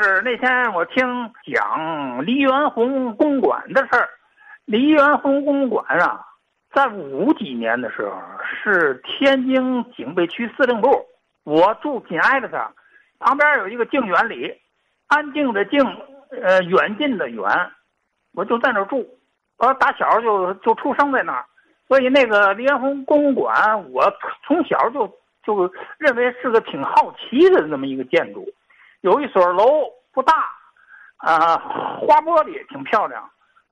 是那天我听讲黎元洪公馆的事儿。黎元洪公馆啊，在五几年的时候是天津警备区司令部，我住紧挨着它，旁边有一个静远里，安静的静，呃，远近的远，我就在那儿住，我打小就就出生在那儿，所以那个黎元洪公馆，我从小就就认为是个挺好奇的那么一个建筑。有一所楼不大，啊，花玻璃挺漂亮。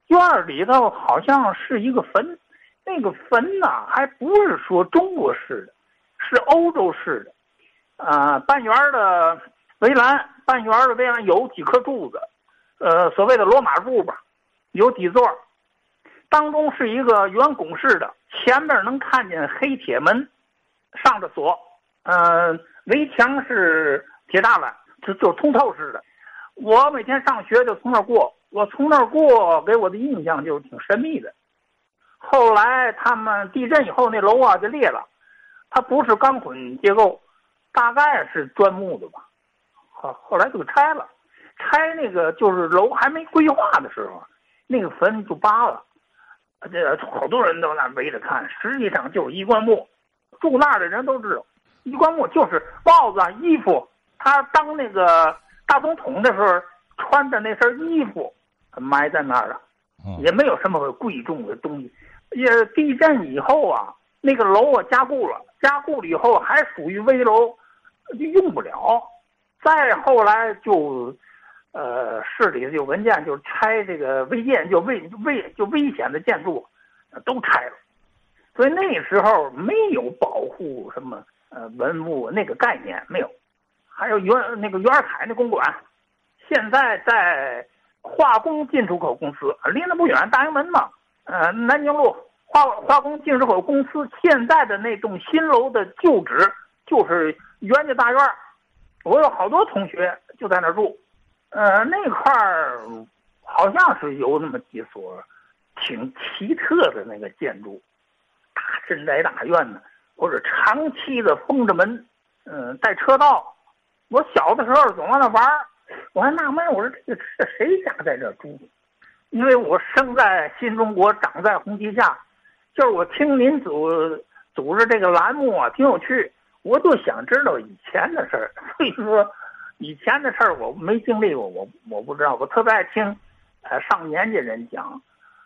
院儿里头好像是一个坟，那个坟呐，还不是说中国式的，是欧洲式的，啊，半圆的围栏，半圆的围栏有几颗柱子，呃，所谓的罗马柱吧，有几座，当中是一个圆拱式的，前面能看见黑铁门，上着锁，嗯，围墙是铁栅栏。就就通透式的，我每天上学就从那儿过，我从那儿过，给我的印象就是挺神秘的。后来他们地震以后，那楼啊就裂了，它不是钢混结构，大概是砖木的吧。后后来就给拆了，拆那个就是楼还没规划的时候，那个坟就扒了，这好多人都在围着看。实际上就是衣冠墓，住那儿的人都知道，衣冠墓就是帽子、衣服。他当那个大总统的时候穿的那身衣服埋在那儿了，也没有什么贵重的东西。也地震以后啊，那个楼啊加固了，加固了以后还属于危楼，就用不了。再后来就，呃，市里有文件，就拆这个危建，就危危就危险的建筑，都拆了。所以那时候没有保护什么呃文物那个概念，没有。还有袁那个袁尔凯那公馆，现在在化工进出口公司，离那不远，大营门嘛。呃，南京路化化工进出口公司现在的那栋新楼的旧址就是袁家大院我有好多同学就在那住。呃，那块儿好像是有那么几所挺奇特的那个建筑，大深宅大院呢，或者长期的封着门，嗯，带车道。我小的时候总往那玩儿，我还纳闷，我说这这谁家在这住？因为我生在新中国，长在红旗下，就是我听您组组织这个栏目啊，挺有趣，我就想知道以前的事儿。所以说，以前的事儿我没经历过，我我不知道。我特别爱听，呃，上年纪人讲，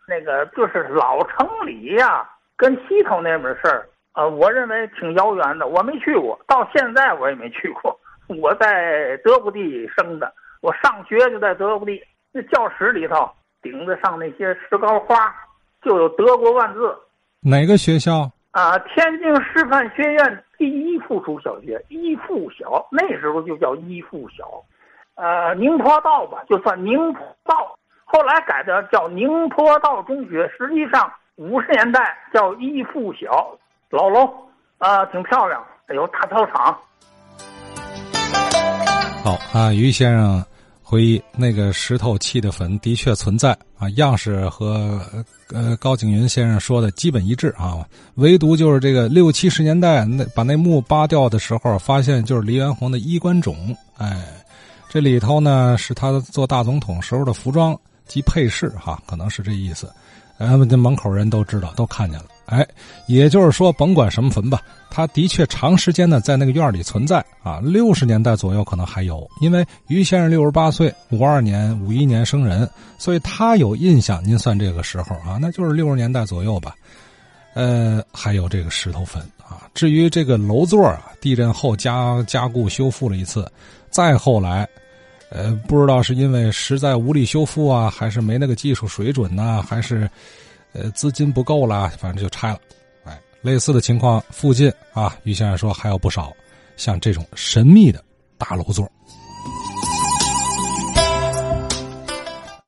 那个就是老城里呀，跟西头那边事儿，呃，我认为挺遥远的，我没去过，到现在我也没去过。我在德国地生的，我上学就在德国地，那教室里头顶着上那些石膏花，就有德国万字。哪个学校？啊，天津师范学院第一附属小学，一附小，那时候就叫一附小。呃，宁波道吧，就算宁波道，后来改的叫宁波道中学。实际上五十年代叫一附小，老楼啊，挺漂亮，有大操场。好啊，于先生回忆，那个石头砌的坟的确存在。啊，样式和呃高景云先生说的基本一致啊，唯独就是这个六七十年代那把那墓扒掉的时候，发现就是黎元洪的衣冠冢，哎，这里头呢是他做大总统时候的服装及配饰哈，可能是这意思，呃，这门口人都知道，都看见了。哎，也就是说，甭管什么坟吧，他的确长时间的在那个院里存在啊。六十年代左右可能还有，因为于先生六十八岁，五二年、五一年生人，所以他有印象。您算这个时候啊，那就是六十年代左右吧。呃，还有这个石头坟啊。至于这个楼座啊，地震后加加固修复了一次，再后来，呃，不知道是因为实在无力修复啊，还是没那个技术水准呐，还是。呃，资金不够了，反正就拆了。哎，类似的情况附近啊，于先生说还有不少像这种神秘的大楼座。